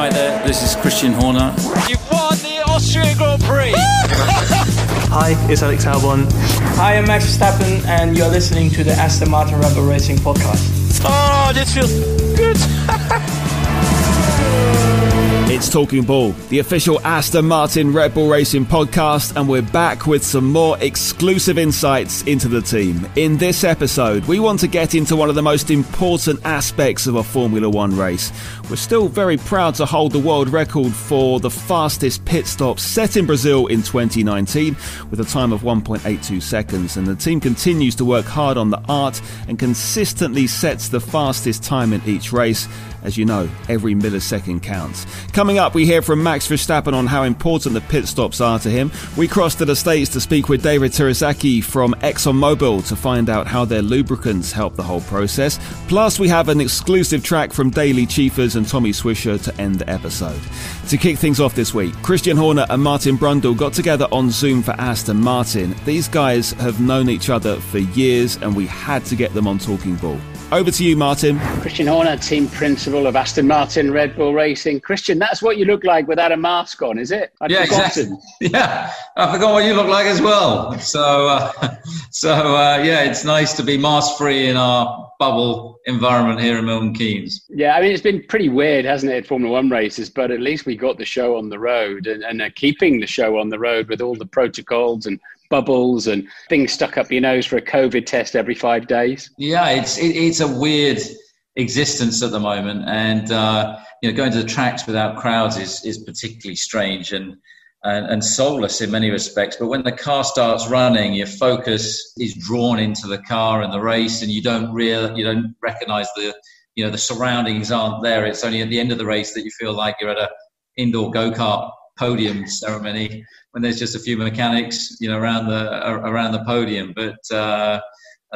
Hi there, this is Christian Horner. You've won the Austrian Grand Prix. Hi, it's Alex Albon. Hi, I'm Max Verstappen, and you're listening to the Aston Martin Red Bull Racing podcast. Oh, this feels It's Talking Bull, the official Aston Martin Red Bull Racing podcast, and we're back with some more exclusive insights into the team. In this episode, we want to get into one of the most important aspects of a Formula One race. We're still very proud to hold the world record for the fastest pit stop set in Brazil in 2019 with a time of 1.82 seconds, and the team continues to work hard on the art and consistently sets the fastest time in each race. As you know, every millisecond counts. Coming up, we hear from Max Verstappen on how important the pit stops are to him. We cross to the States to speak with David Terasaki from ExxonMobil to find out how their lubricants help the whole process. Plus, we have an exclusive track from Daily Chiefers and Tommy Swisher to end the episode. To kick things off this week, Christian Horner and Martin Brundle got together on Zoom for Aston Martin. These guys have known each other for years, and we had to get them on Talking Bull. Over to you, Martin. Christian Horner, team principal of Aston Martin Red Bull Racing. Christian, that's what you look like without a mask on, is it? I'd yeah, forgotten. exactly. Yeah, I forgot what you look like as well. So, uh, so uh, yeah, it's nice to be mask-free in our bubble environment here in Milton Keynes. Yeah, I mean, it's been pretty weird, hasn't it, Formula One races? But at least we got the show on the road and, and are keeping the show on the road with all the protocols and bubbles and things stuck up your nose for a COVID test every five days? Yeah, it's it, it's a weird existence at the moment, and uh, you know, going to the tracks without crowds is is particularly strange and, and and soulless in many respects. But when the car starts running, your focus is drawn into the car and the race, and you don't real you don't recognise the you know the surroundings aren't there. It's only at the end of the race that you feel like you're at a indoor go kart podium ceremony when there's just a few mechanics, you know, around the around the podium. But uh,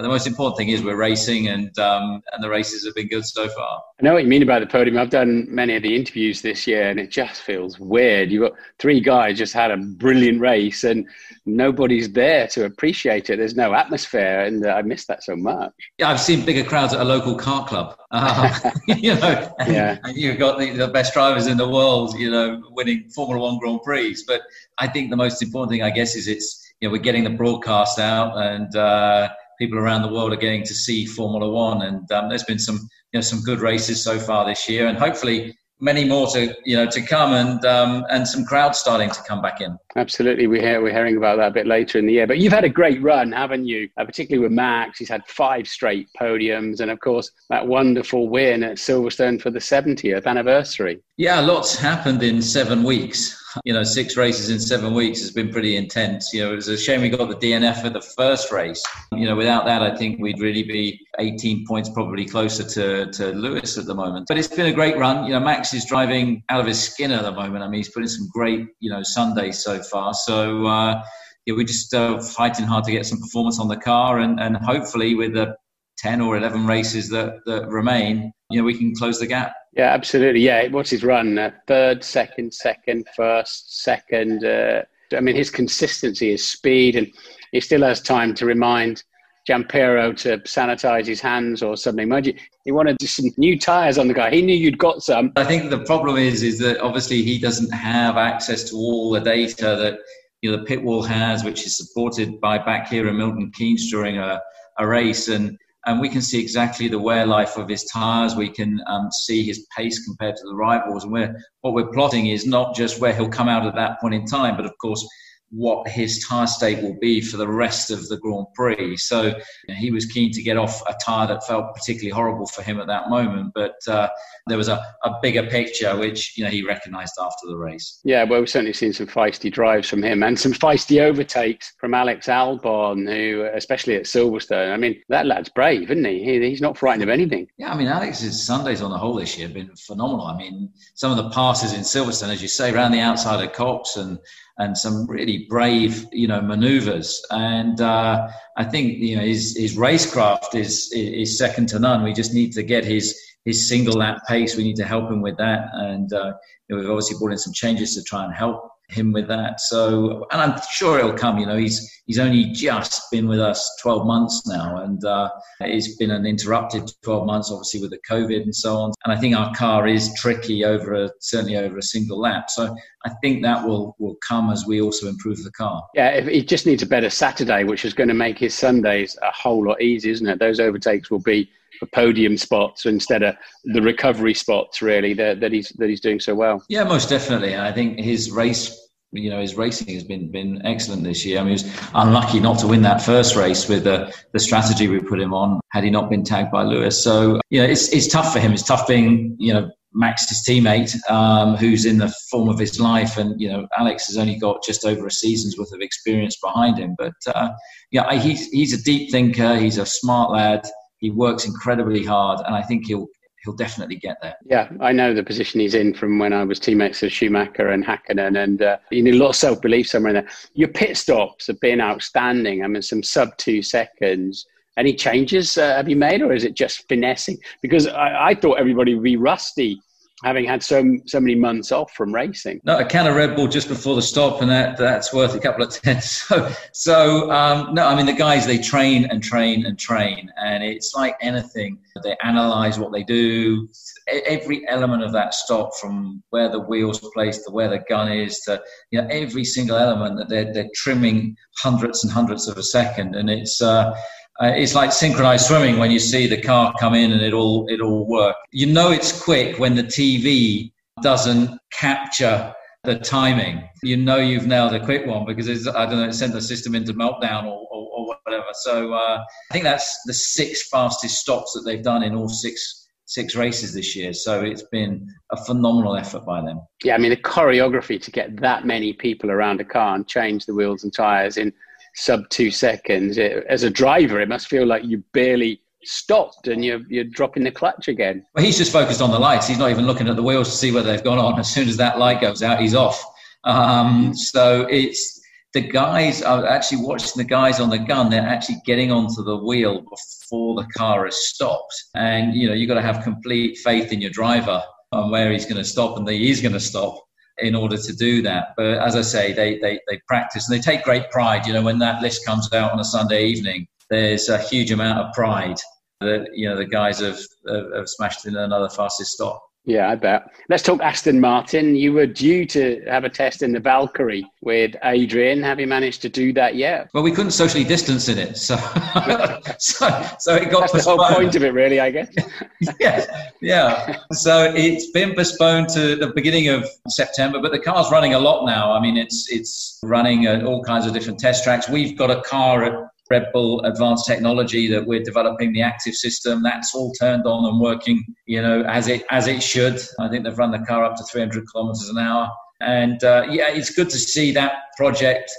the most important thing is we're racing, and um, and the races have been good so far. I know what you mean about the podium. I've done many of the interviews this year, and it just feels weird. You've got three guys just had a brilliant race, and nobody's there to appreciate it. There's no atmosphere, and I miss that so much. Yeah, I've seen bigger crowds at a local car club. Uh, you know, and, yeah. and you've got the, the best drivers in the world, you know, winning Formula One Grand Prix. But I think the most important thing, I guess, is it's you know we're getting the broadcast out and. Uh, people around the world are getting to see Formula One, and um, there's been some you know some good races so far this year, and hopefully many more to you know to come, and um, and some crowds starting to come back in. Absolutely, we hear, we're hearing about that a bit later in the year. But you've had a great run, haven't you? Uh, particularly with Max, he's had five straight podiums, and of course that wonderful win at Silverstone for the 70th anniversary. Yeah, lots happened in seven weeks you know, six races in seven weeks has been pretty intense. You know, it was a shame we got the DNF for the first race. You know, without that, I think we'd really be 18 points probably closer to, to Lewis at the moment. But it's been a great run. You know, Max is driving out of his skin at the moment. I mean, he's putting some great, you know, Sundays so far. So, uh, yeah, we're just uh, fighting hard to get some performance on the car and, and hopefully with the 10 or 11 races that, that remain, you know, we can close the gap. Yeah, absolutely. Yeah, what's his run? Uh, third, second, second, first, second. Uh, I mean, his consistency, his speed, and he still has time to remind Gianpiero to sanitize his hands or something. Mind you, he wanted some new tires on the car. He knew you'd got some. I think the problem is, is that obviously he doesn't have access to all the data that you know the pit wall has, which is supported by back here in Milton Keynes during a, a race, and and we can see exactly the wear life of his tires. We can um, see his pace compared to the rivals. And we're, what we're plotting is not just where he'll come out at that point in time, but of course, what his tyre state will be for the rest of the Grand Prix. So you know, he was keen to get off a tyre that felt particularly horrible for him at that moment. But uh, there was a, a bigger picture which you know he recognised after the race. Yeah, well, we've certainly seen some feisty drives from him and some feisty overtakes from Alex Albon, who, especially at Silverstone, I mean, that lad's brave, isn't he? he he's not frightened of anything. Yeah, I mean, Alex's Sundays on the whole this year have been phenomenal. I mean, some of the passes in Silverstone, as you say, around the outside of Copse and and some really brave, you know, manoeuvres. And uh, I think you know his his racecraft is is second to none. We just need to get his his single lap pace. We need to help him with that. And uh, you know, we've obviously brought in some changes to try and help him with that. So, and I'm sure it'll come. You know, he's he's only just been with us 12 months now, and uh, it's been an interrupted 12 months, obviously with the COVID and so on. And I think our car is tricky over a, certainly over a single lap. So I think that will will come as we also improve the car. Yeah, he just needs a better Saturday, which is going to make his Sundays a whole lot easier, isn't it? Those overtakes will be podium spots instead of the recovery spots really that, that he's that he's doing so well. Yeah, most definitely. I think his race you know his racing has been been excellent this year. I mean, he was unlucky not to win that first race with the the strategy we put him on. Had he not been tagged by Lewis, so you know it's it's tough for him. It's tough being you know Max's teammate, um, who's in the form of his life, and you know Alex has only got just over a season's worth of experience behind him. But uh, yeah, he's he's a deep thinker. He's a smart lad. He works incredibly hard, and I think he'll he'll definitely get there. Yeah, I know the position he's in from when I was teammates with Schumacher and Hakkinen, and uh, you need a lot of self belief somewhere in there. Your pit stops have been outstanding. I mean, some sub two seconds. Any changes uh, have you made, or is it just finessing? Because I, I thought everybody would be rusty having had so so many months off from racing. No, a can of Red Bull just before the stop, and that that's worth a couple of tens. So, so um, no, I mean the guys they train and train and train, and it's like anything. They analyze what they do. Every element of that stop, from where the wheels placed to where the gun is, to you know every single element that they're they're trimming hundreds and hundreds of a second, and it's. Uh, uh, it's like synchronized swimming when you see the car come in and it all it all work. You know it's quick when the TV doesn't capture the timing. You know you've nailed a quick one because it's I don't know it sent the system into meltdown or, or, or whatever. So uh, I think that's the six fastest stops that they've done in all six six races this year. So it's been a phenomenal effort by them. Yeah, I mean the choreography to get that many people around a car and change the wheels and tires in sub two seconds. It, as a driver, it must feel like you barely stopped and you're, you're dropping the clutch again. Well, he's just focused on the lights. He's not even looking at the wheels to see whether they've gone on. As soon as that light goes out, he's off. Um, so it's the guys. I actually watching the guys on the gun. They're actually getting onto the wheel before the car has stopped. And you know you've got to have complete faith in your driver on where he's going to stop and that he's going to stop in order to do that. But as I say, they, they, they practice and they take great pride. You know, when that list comes out on a Sunday evening, there's a huge amount of pride that, you know, the guys have, have, have smashed in another fastest stop. Yeah, I bet. Let's talk Aston Martin. You were due to have a test in the Valkyrie with Adrian. Have you managed to do that yet? Well, we couldn't socially distance in it, so so, so it got That's postponed. the whole point of it, really, I guess. yeah, yeah. So it's been postponed to the beginning of September, but the car's running a lot now. I mean, it's it's running at all kinds of different test tracks. We've got a car at Red Bull Advanced Technology that we're developing the active system. That's all turned on and working, you know, as it as it should. I think they've run the car up to 300 kilometers an hour, and uh, yeah, it's good to see that project,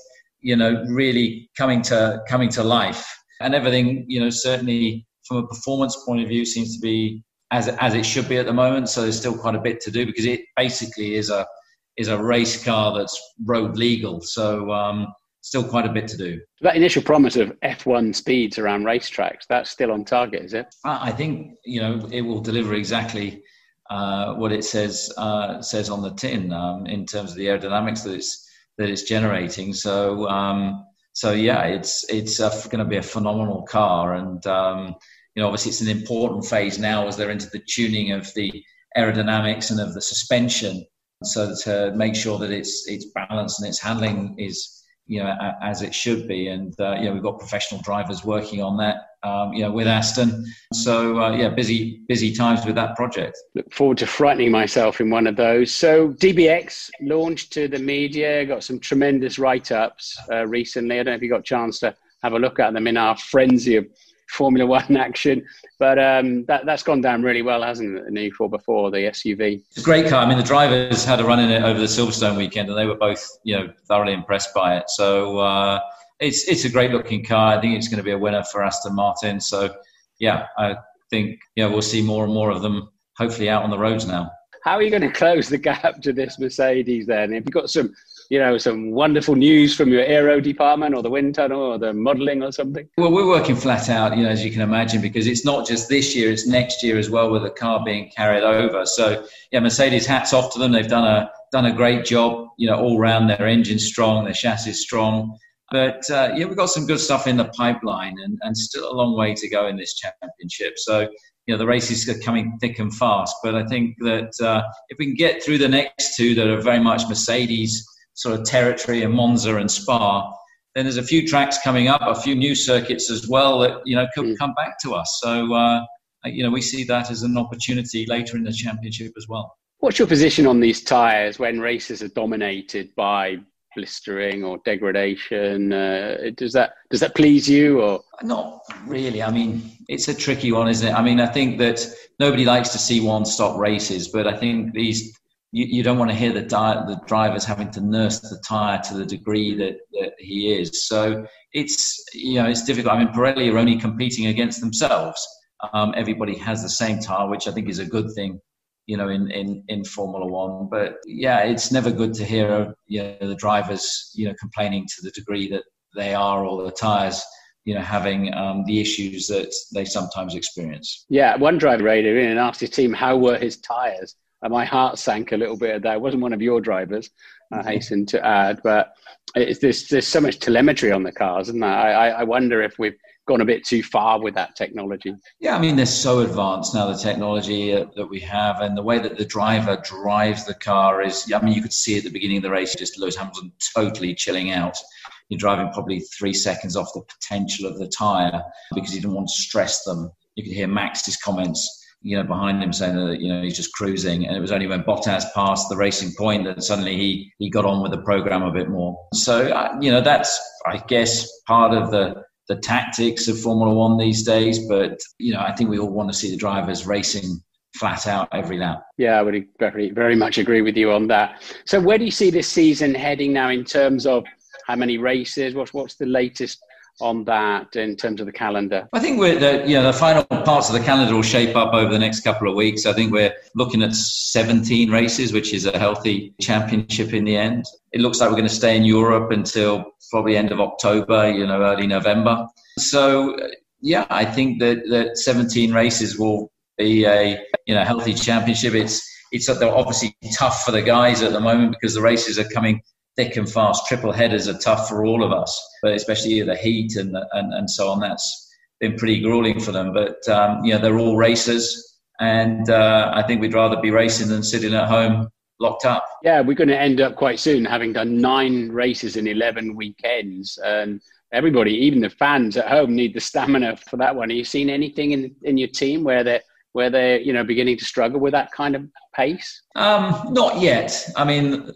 you know, really coming to coming to life. And everything, you know, certainly from a performance point of view, seems to be as as it should be at the moment. So there's still quite a bit to do because it basically is a is a race car that's road legal. So um, still quite a bit to do. That initial promise of F1 speeds around racetracks, that's still on target, is it? I think you know it will deliver exactly uh, what it says uh, says on the tin um, in terms of the aerodynamics that it's that it's generating. So um, so yeah, it's it's going to be a phenomenal car, and um, you know obviously it's an important phase now as they're into the tuning of the aerodynamics and of the suspension, so to make sure that it's it's balanced and its handling is you know, as it should be. And, uh, you know, we've got professional drivers working on that, um, you know, with Aston. So, uh, yeah, busy, busy times with that project. Look forward to frightening myself in one of those. So, DBX launched to the media, got some tremendous write ups uh, recently. I don't know if you got a chance to have a look at them in our frenzy of Formula One action. But um, that, that's gone down really well, hasn't it? The new 4x4, the SUV. It's a great car. I mean, the drivers had a run in it over the Silverstone weekend, and they were both, you know, thoroughly impressed by it. So uh, it's it's a great looking car. I think it's going to be a winner for Aston Martin. So yeah, I think know we'll see more and more of them hopefully out on the roads now. How are you going to close the gap to this Mercedes then? Have you got some you know, some wonderful news from your aero department or the wind tunnel or the modelling or something? Well, we're working flat out, you know, as you can imagine, because it's not just this year; it's next year as well, with the car being carried over. So, yeah, Mercedes, hats off to them. They've done a done a great job, you know, all round. Their engine's strong, their chassis strong. But uh, yeah, we've got some good stuff in the pipeline, and, and still a long way to go in this championship. So you know the races are coming thick and fast. But I think that uh, if we can get through the next two that are very much Mercedes sort of territory and Monza and Spa, then there's a few tracks coming up, a few new circuits as well that you know could mm. come back to us. So uh, you know we see that as an opportunity later in the championship as well. What's your position on these tyres when races are dominated by blistering or degradation? Uh, does that does that please you or not really? I mean, it's a tricky one, isn't it? I mean, I think that nobody likes to see one stop races, but I think these you, you don't want to hear the, di- the drivers having to nurse the tire to the degree that, that he is. So it's you know it's difficult. I mean, Pirelli are only competing against themselves. Um, everybody has the same tire, which I think is a good thing you know, in, in, in Formula One. But yeah, it's never good to hear you know, the drivers, you know, complaining to the degree that they are, or the tyres, you know, having um, the issues that they sometimes experience. Yeah, one driver radio in and asked his team how were his tyres, and my heart sank a little bit at that. It wasn't one of your drivers, I hasten to add, but it's, there's there's so much telemetry on the cars, and I, I wonder if we've gone a bit too far with that technology. Yeah, I mean, they're so advanced now, the technology uh, that we have, and the way that the driver drives the car is, I mean, you could see at the beginning of the race, just Lewis Hamilton totally chilling out. You're driving probably three seconds off the potential of the tyre because he didn't want to stress them. You could hear Max's comments you know, behind him saying that you know he's just cruising, and it was only when Bottas passed the racing point that suddenly he he got on with the program a bit more. So you know that's I guess part of the the tactics of Formula One these days. But you know, I think we all want to see the drivers racing flat out every lap. Yeah, I would very very much agree with you on that. So where do you see this season heading now in terms of how many races? What's what's the latest on that in terms of the calendar? I think we're the, you know, the final parts of the calendar will shape up over the next couple of weeks. I think we're looking at 17 races, which is a healthy championship in the end. It looks like we're going to stay in Europe until probably end of October, you know, early November. So, yeah, I think that, that 17 races will be a, you know, healthy championship. It's, it's obviously tough for the guys at the moment because the races are coming thick and fast. Triple headers are tough for all of us, but especially the heat and and, and so on. That's been pretty grueling for them. But um, you know, they're all racers, and uh, I think we'd rather be racing than sitting at home locked up. Yeah, we're going to end up quite soon having done nine races in eleven weekends, and everybody, even the fans at home, need the stamina for that one. Have you seen anything in in your team where they're where they're you know beginning to struggle with that kind of pace? Um, not yet. I mean,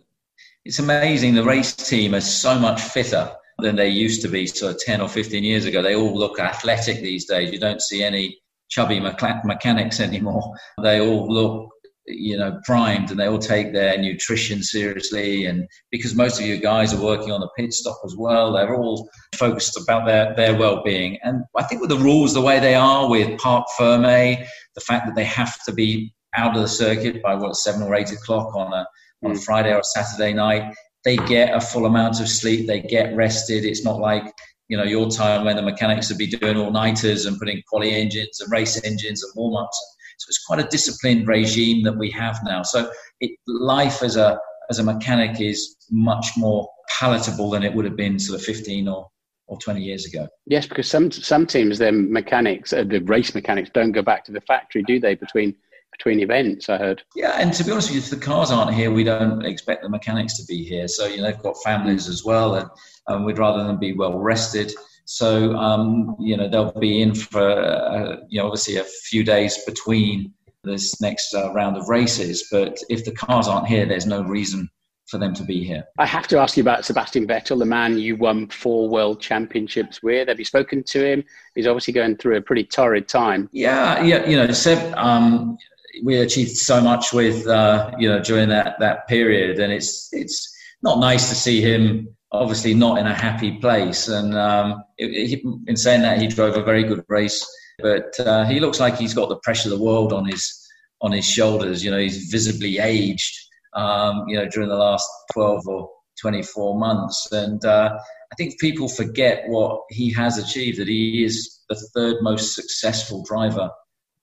it's amazing. The race team are so much fitter than they used to be of 10 or 15 years ago. They all look athletic these days. You don't see any chubby mechanics anymore. They all look, you know, primed and they all take their nutrition seriously. And because most of you guys are working on the pit stop as well, they're all focused about their, their well being. And I think with the rules the way they are with Parc Ferme, the fact that they have to be out of the circuit by what, seven or eight o'clock on a on a mm. Friday or a Saturday night. They get a full amount of sleep. They get rested. It's not like you know your time when the mechanics would be doing all nighters and putting quali engines and race engines and warm ups. So it's quite a disciplined regime that we have now. So it, life as a as a mechanic is much more palatable than it would have been sort of 15 or or 20 years ago. Yes, because some some teams, their mechanics, uh, the race mechanics, don't go back to the factory, do they? Between between events. I heard. Yeah, and to be honest with you, if the cars aren't here, we don't expect the mechanics to be here. So you know they've got families as well, and um, we'd rather them be well rested. So um, you know they'll be in for uh, you know obviously a few days between this next uh, round of races. But if the cars aren't here, there's no reason for them to be here. I have to ask you about Sebastian Vettel, the man you won four world championships with. Have you spoken to him? He's obviously going through a pretty torrid time. Yeah, yeah, you know, Seb, um, we achieved so much with uh, you know during that that period, and it's it's not nice to see him obviously not in a happy place. And um, it, it, in saying that, he drove a very good race, but uh, he looks like he's got the pressure of the world on his on his shoulders. You know, he's visibly aged. Um, you know, during the last twelve or 24 months. And uh, I think people forget what he has achieved, that he is the third most successful driver,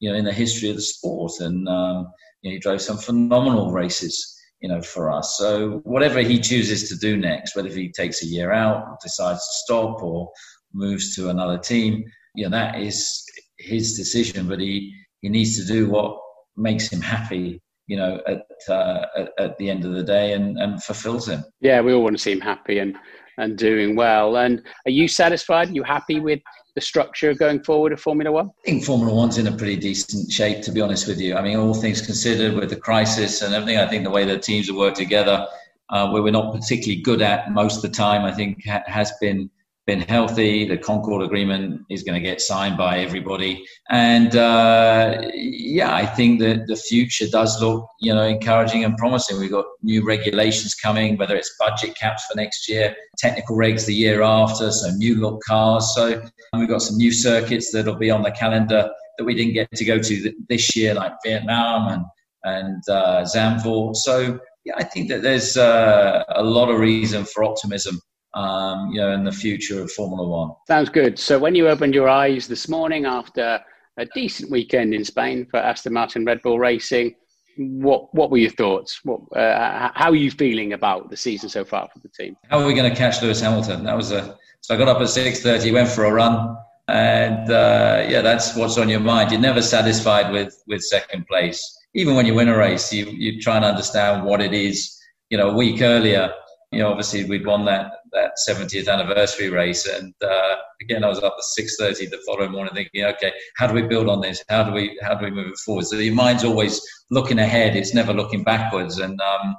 you know, in the history of the sport. And um, you know, he drove some phenomenal races, you know, for us. So whatever he chooses to do next, whether he takes a year out, decides to stop or moves to another team, you know, that is his decision, but he, he needs to do what makes him happy you know, at, uh, at, at the end of the day, and, and fulfills him. Yeah, we all want to see him happy and and doing well. And are you satisfied? Are you happy with the structure going forward of Formula One? I think Formula One's in a pretty decent shape, to be honest with you. I mean, all things considered, with the crisis and everything, I think the way the teams have worked together, uh, where we're not particularly good at most of the time, I think ha- has been been healthy. The Concord Agreement is going to get signed by everybody, and uh, yeah, I think that the future does look, you know, encouraging and promising. We've got new regulations coming, whether it's budget caps for next year, technical regs the year after, so new look cars. So we've got some new circuits that'll be on the calendar that we didn't get to go to this year, like Vietnam and and uh, Zandvoort. So yeah, I think that there's uh, a lot of reason for optimism um, you know, in the future of Formula One. Sounds good. So when you opened your eyes this morning after a decent weekend in Spain for Aston Martin Red Bull Racing, what what were your thoughts? What, uh, how are you feeling about the season so far for the team? How are we going to catch Lewis Hamilton? That was a so I got up at six thirty, went for a run, and uh, yeah, that's what's on your mind. You're never satisfied with with second place, even when you win a race. You you try and understand what it is. You know, a week earlier, you know, obviously we'd won that that 70th anniversary race, and uh, again, I was up at 6:30 the following morning, thinking, okay, how do we build on this? How do we how do we move it forward? So your mind's always looking ahead; it's never looking backwards. And um,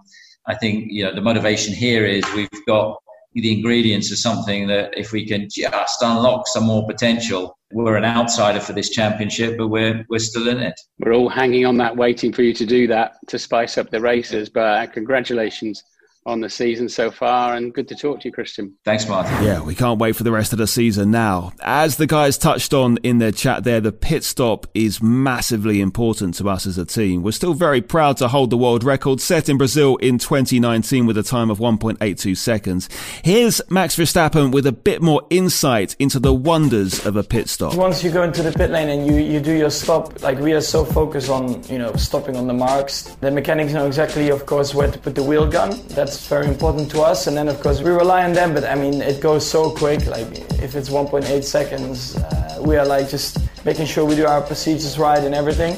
I think you know the motivation here is we've got the ingredients of something that if we can just unlock some more potential, we're an outsider for this championship, but we're we're still in it. We're all hanging on that, waiting for you to do that to spice up the races. But uh, congratulations on the season so far. And good to talk to you, Christian. Thanks, Martin. Yeah, we can't wait for the rest of the season now. As the guys touched on in their chat there, the pit stop is massively important to us as a team. We're still very proud to hold the world record set in Brazil in 2019 with a time of 1.82 seconds. Here's Max Verstappen with a bit more insight into the wonders of a pit stop. Once you go into the pit lane and you, you do your stop, like we are so focused on, you know, stopping on the marks, the mechanics know exactly, of course, where to put the wheel gun. That's very important to us. And then, of course, we rely on them. But I mean, it goes so quick. Like, if it's 1.8 seconds, uh, we are like just making sure we do our procedures right and everything.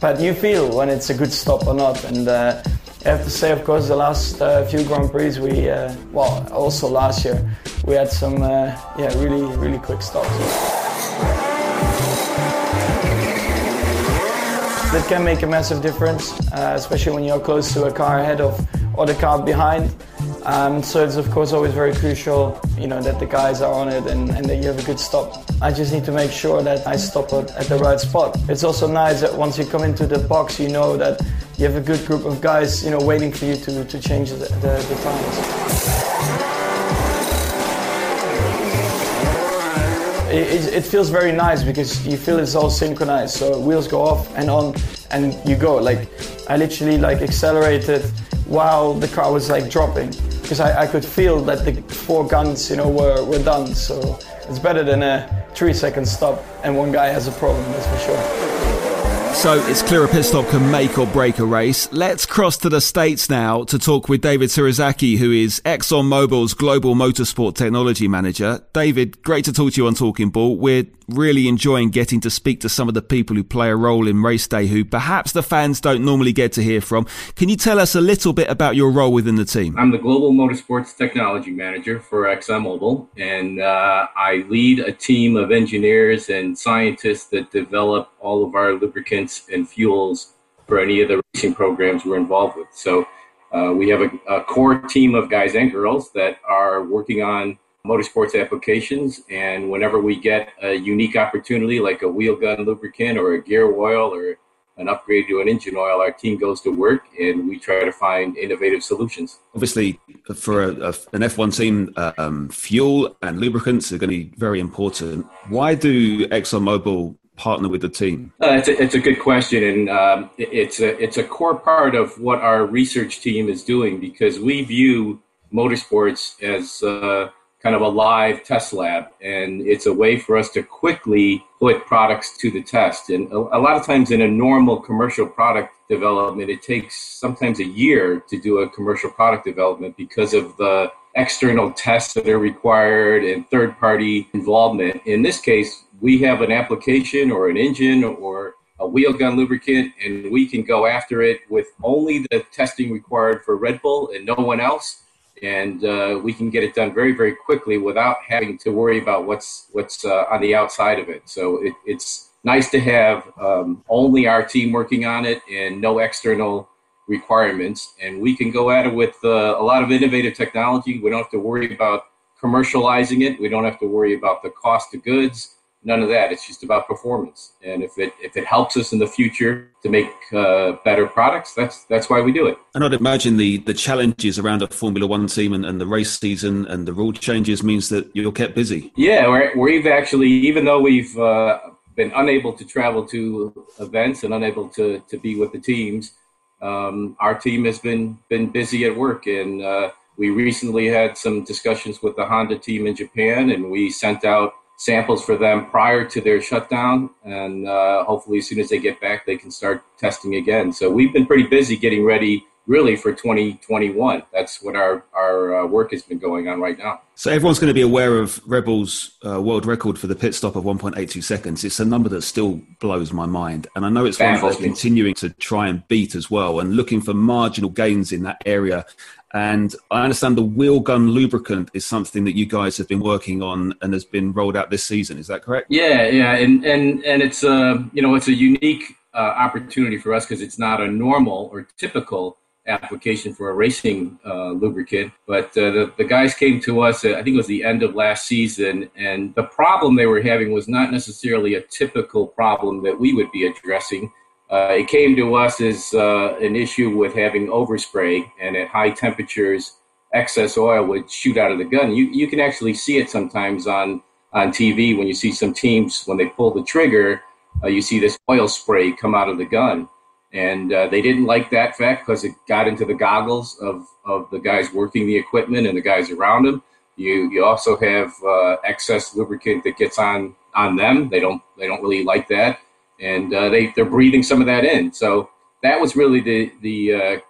But you feel when it's a good stop or not. And uh, I have to say, of course, the last uh, few Grand Prix, we, uh, well, also last year, we had some, uh, yeah, really, really quick stops. That can make a massive difference, uh, especially when you're close to a car ahead of or the car behind. Um, so it's of course always very crucial, you know, that the guys are on it and, and that you have a good stop. I just need to make sure that I stop at, at the right spot. It's also nice that once you come into the box, you know that you have a good group of guys, you know, waiting for you to, to change the, the, the times. It, it, feels very nice because you feel it's all synchronized. So wheels go off and on, and you go. Like I literally like accelerated while the car was like dropping. Because I, I could feel that the four guns you know were, were done. So it's better than a three second stop and one guy has a problem that's for sure so it's clear a pit stop can make or break a race. Let's cross to the States now to talk with David Terezaki, who is ExxonMobil's Global Motorsport Technology Manager. David, great to talk to you on Talking Bull. We're really enjoying getting to speak to some of the people who play a role in race day who perhaps the fans don't normally get to hear from. Can you tell us a little bit about your role within the team? I'm the Global Motorsports Technology Manager for ExxonMobil, and uh, I lead a team of engineers and scientists that develop all of our lubricants and fuels for any of the racing programs we're involved with. So uh, we have a, a core team of guys and girls that are working on motorsports applications. And whenever we get a unique opportunity, like a wheel gun lubricant or a gear oil or an upgrade to an engine oil, our team goes to work and we try to find innovative solutions. Obviously, for a, a, an F1 team, um, fuel and lubricants are going to be very important. Why do ExxonMobil partner with the team? Uh, it's, a, it's a good question, and um, it's a it's a core part of what our research team is doing because we view motorsports as uh, kind of a live test lab, and it's a way for us to quickly put products to the test. And a, a, lot of times in a normal commercial product development, it takes sometimes a year to do a commercial product development because of the external tests that are required and third party involvement. In this case, we have an application or an engine or a wheel gun lubricant, and we can go after it with only the testing required for Red Bull and no one else and uh, we can get it done very very quickly without having to worry about what's what's uh, on the outside of it so it, it's nice to have um, only our team working on it and no external requirements and we can go at it with uh, a lot of innovative technology we don't have to worry about commercializing it we don't have to worry about the cost of goods none of that. It's just about performance. And if it if it helps us in the future to make uh, better products, that's that's why we do it. And I'd imagine the the challenges around a Formula One team and, and the race season and the rule changes means that you're kept busy. Yeah, we're, we've actually even though we've uh, been unable to travel to events and unable to to be with the teams, um, our team has been been busy at work and. Uh, we recently had some discussions with the Honda team in Japan, and we sent out samples for them prior to their shutdown, and uh, hopefully, as soon as they get back, they can start testing again. So we've been pretty busy getting ready, really, for 2021. That's what our our uh, work has been going on right now. So everyone's going to be aware of Red Bull's uh, world record for the pit stop of 1.82 seconds. It's a number that still blows my mind, and I know it's one that's continuing to try and beat as well, and looking for marginal gains in that area and I understand the wheel gun lubricant is something that you guys have been working on and has been rolled out this season. Is that correct? Yeah, yeah, and and and it's a you know it's a unique uh, opportunity for us because it's not a normal or typical application for a racing uh, lubricant. But uh, the, the guys came to us, uh, I think it was the end of last season, and the problem they were having was not necessarily a typical problem that we would be addressing. Uh, it came to us as uh, an issue with having overspray, and at high temperatures, excess oil would shoot out of the gun. You you can actually see it sometimes on on TV when you see some teams when they pull the trigger, you see this oil spray come out of the gun, and uh, they didn't like that fact because it got into the goggles of of the guys working the equipment and the guys around them. You you also have uh, excess lubricant that gets on on them. They don't they don't really like that and uh, they they're breathing some of that in. So that was really the the uh,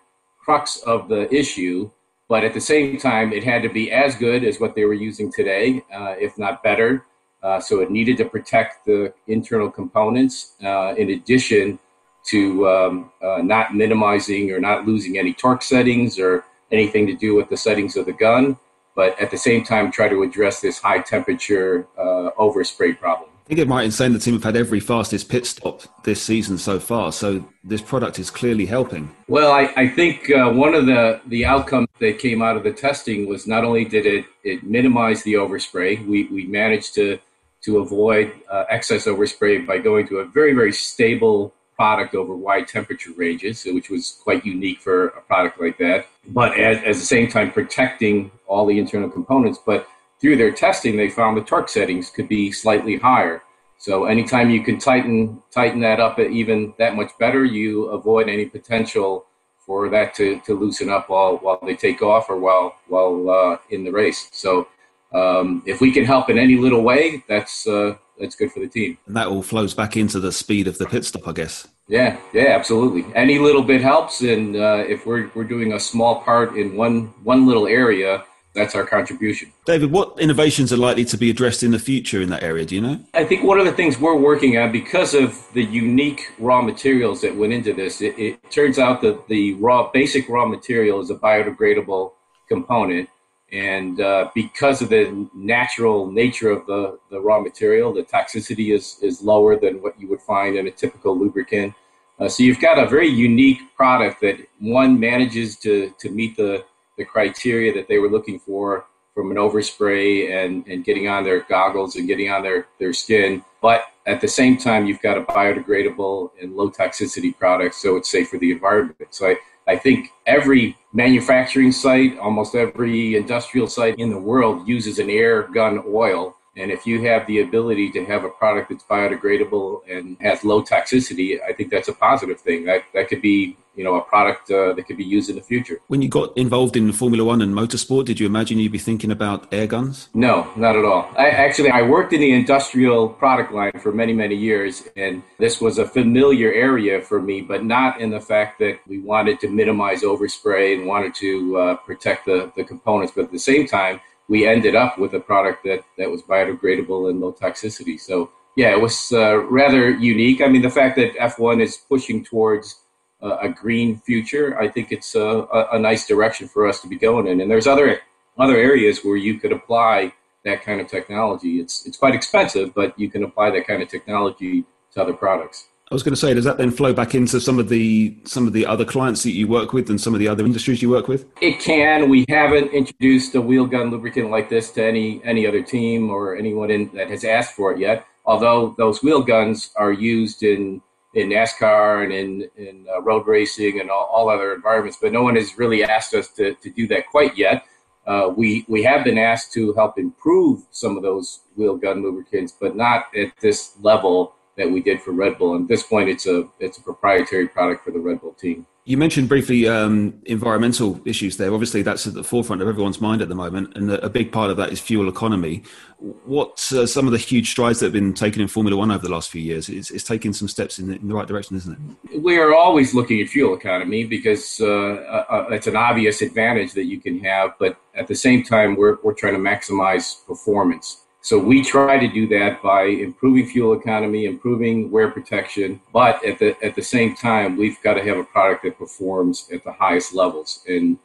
crux of the issue. But at the same time, it had to be as good as what they were using today, uh, if not better. Uh, so it needed to protect the internal components, in addition to um, uh, not minimizing or not losing any torque settings or anything to do with the settings of the gun. But at the same time, try to address this high temperature overspray problem. I think it might in saying the team have had every fastest pit stop this season so far. So this product is clearly helping. Well, I, I think uh, one of the, the outcomes that came out of the testing was not only did it, it minimize the overspray, we, we managed to, to avoid uh, excess overspray by going to a very, very stable product over wide temperature ranges, which was quite unique for a product like that. But at, at the same time, protecting all the internal components. But through their testing, they found the torque settings could be slightly higher. So anytime you can tighten tighten that up even that much better, you avoid any potential for that to, to loosen up while while they take off or while while uh, in the race. So um, if we can help in any little way, that's uh, that's good for the team. And that all flows back into the speed of the pit stop, I guess. Yeah, yeah, absolutely. Any little bit helps, and uh, if we're we're doing a small part in one one little area that's our contribution. David, what innovations are likely to be addressed in the future in that area? Do you know? I think one of the things we're working on, because of the unique raw materials that went into this, it, it turns out that the raw, basic raw material is a biodegradable component. And uh, because of the natural nature of the, the raw material, the toxicity is, is lower than what you would find in a typical lubricant. Uh, so you've got a very unique product that one manages to, to meet the the criteria that they were looking for from an overspray and, and getting on their goggles and getting on their, their skin. But at the same time, you've got a biodegradable and low toxicity product, so it's safe for the environment. So I, I think every manufacturing site, almost every industrial site in the world uses an air gun oil. And if you have the ability to have a product that's biodegradable and has low toxicity, I think that's a positive thing. That, that could be you know a product uh, that could be used in the future. When you got involved in Formula One and motorsport, did you imagine you'd be thinking about air guns? No, not at all. I actually I worked in the industrial product line for many many years, and this was a familiar area for me, but not in the fact that we wanted to minimize overspray and wanted to uh, protect the the components, but at the same time we ended up with a product that, that was biodegradable and low toxicity. So yeah, it was uh, rather unique. I mean, the fact that F1 is pushing towards uh, a green future, I think it's a, a, nice direction for us to be going in. And there's other other areas where you could apply that kind of technology. It's it's quite expensive, but you can apply that kind of technology to other products. I was going to say, does that then flow back into some of the some of the other clients that you work with and some of the other industries you work with? It can. We haven't introduced a wheel gun lubricant like this to any any other team or anyone in, that has asked for it yet although those wheel guns are used in in NASCAR and in, in uh, road racing and all, all, other environments, but no one has really asked us to, to do that quite yet. Uh, we we have been asked to help improve some of those wheel gun lubricants, but not at this level that we did for Red Bull. And at this point, it's a it's a proprietary product for the Red Bull team. You mentioned briefly um, environmental issues there. Obviously, that's at the forefront of everyone's mind at the moment, and a big part of that is fuel economy. What uh, some of the huge strides that have been taken in Formula One over the last few years? It's, it's taking some steps in the, in the, right direction, isn't it? We are always looking at fuel economy because uh, uh, it's an obvious advantage that you can have, but at the same time, we're, we're trying to maximize performance. So we try to do that by improving fuel economy, improving wear protection, but at the at the same time, we've got to have a product that performs at the highest levels and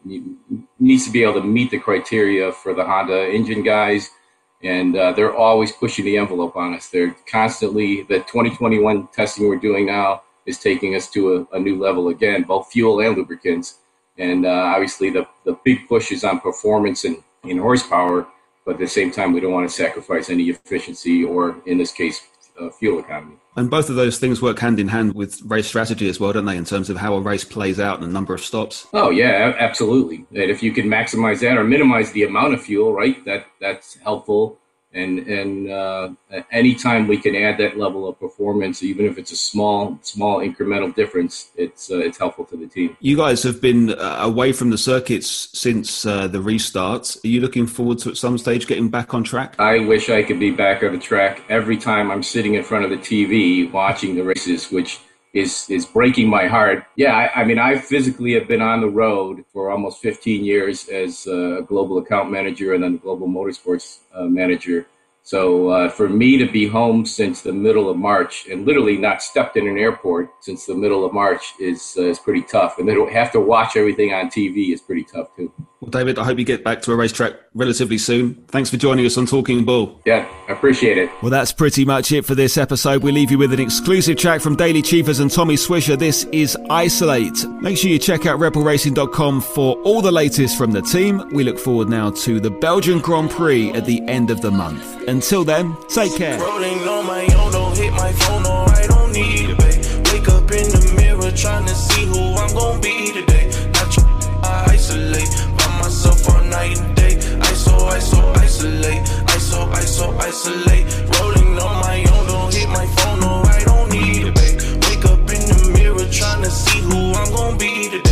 needs to be able to meet the criteria for the Honda engine guys. And uh, they're always pushing the envelope on us. They're constantly the 2021 testing we're doing now is taking us to a, a new level again, both fuel and lubricants. And uh, obviously, the the big push is on performance and, and horsepower but at the same time, we don't want to sacrifice any efficiency or, in this case, uh, fuel economy. And both of those things work hand in hand with race strategy as well, don't they, in terms of how a race plays out and the number of stops? Oh yeah, absolutely. And if you can maximize that or minimize the amount of fuel, right, that that's helpful and and uh, anytime we can add that level of performance, even if it's a small small incremental difference, it's uh, it's helpful to the team. You guys have been uh, away from the circuits since uh, the restart. Are you looking forward to at some stage getting back on track? I wish I could be back on the track every time I'm sitting in front of the TV watching the races, which is is breaking my heart. Yeah, I, I, mean, I physically have been on the road for almost 15 years as a global account manager and then global motorsports uh, manager. So uh, for me to be home since the middle of March and literally not stepped in an airport since the middle of March is uh, is pretty tough. And then have to watch everything on TV is pretty tough too. Well, David, I hope you get back to a racetrack relatively soon. Thanks for joining us on Talking Bull. Yeah, I appreciate it. Well, that's pretty much it for this episode. We leave you with an exclusive track from Daily Chiefers and Tommy Swisher. This is Isolate. Make sure you check out redbullracing.com for all the latest from the team. We look forward now to the Belgian Grand Prix at the end of the month. Until then, take care. trying to see who I'm gonna be today. Not isolate myself all night and day. ISO, ISO, isolate. ISO, ISO, isolate. Rolling on my own, don't hit my phone, no, I don't need. Wake up in the mirror, trying to see who I'm gonna be today.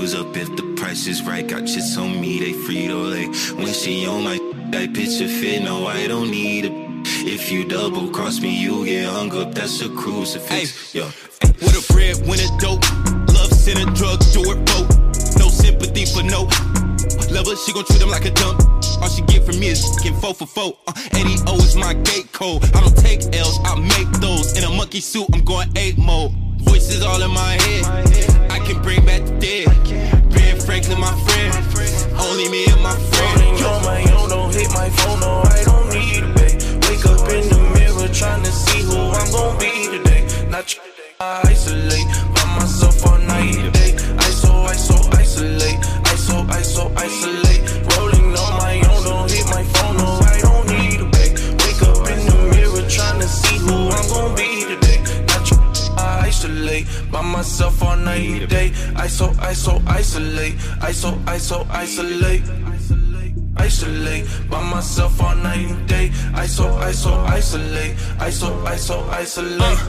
And day. They choose up if the price is right. Got chits on me, they Frito Lay. When she on my that picture fit, no, I don't need it. If you double cross me, you get hung up. That's a crucifix. Ay, Yo. Ay, with a bread, when a dope. Love send a drug to boat. No sympathy for no. Love her, she gon' treat him like a dump. All she get from me is fucking four for four. Uh, 80 is my gate code. I don't take L's, I make those. In a monkey suit, I'm going eight mode. Voices all in my head. I can bring back the dead. Ben Franklin, my friend. Only me and my friend. You're my own, don't hit my phone, no, I don't need it, babe. Wake up in the mirror, trying to see who I'm gonna be today. Not you, I isolate. By myself all night isolate. Iso, iso, isolate. Isolate by myself all night and day. Iso, iso, isolate, iso, iso, isolate. Uh,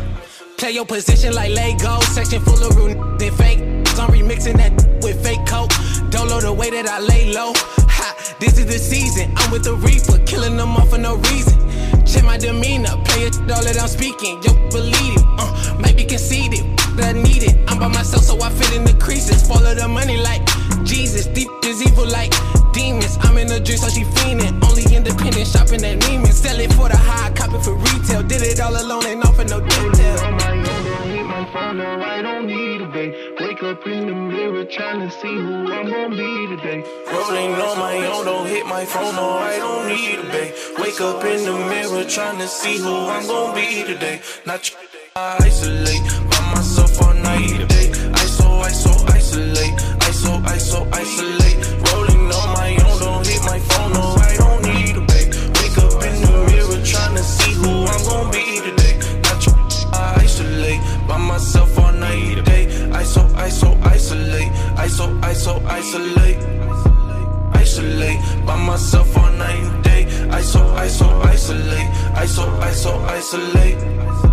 play your position like Lego, section full of rude and fake. I'm remixing that with fake coke. Dolo the way that I lay low. Ha, this is the season. I'm with the reaper, killing them off for no reason. Check my demeanor, play it all that I'm speaking. Yo, believe it, uh, might be conceited, but I need it. I'm by myself, so I fit in the creases. Follow the money like Jesus. Deep is evil like demons. I'm in a dream, so she fiending. Only independent shopping at Neiman. Sell it for the high, copy for retail. Did it all alone, ain't offer no detail find out I don't need a babe. Wake up in the mirror trying to see who I'm gonna be today. Rolling on my own, don't hit my phone, no, I don't need a babe. Wake up in the mirror trying to see who I'm gonna be today. Not I isolate by myself all night today. I so, I so isolate, I so, I so isolate. Rolling on my own, don't hit my phone, no, I don't need a babe. Wake up in the mirror trying to see who I'm gonna be today Got you, I isolate. by myself all night day. I so, I so isolate, I so, I so isolate, isolate by myself all night day. I so, I so isolate, I so, I so isolate.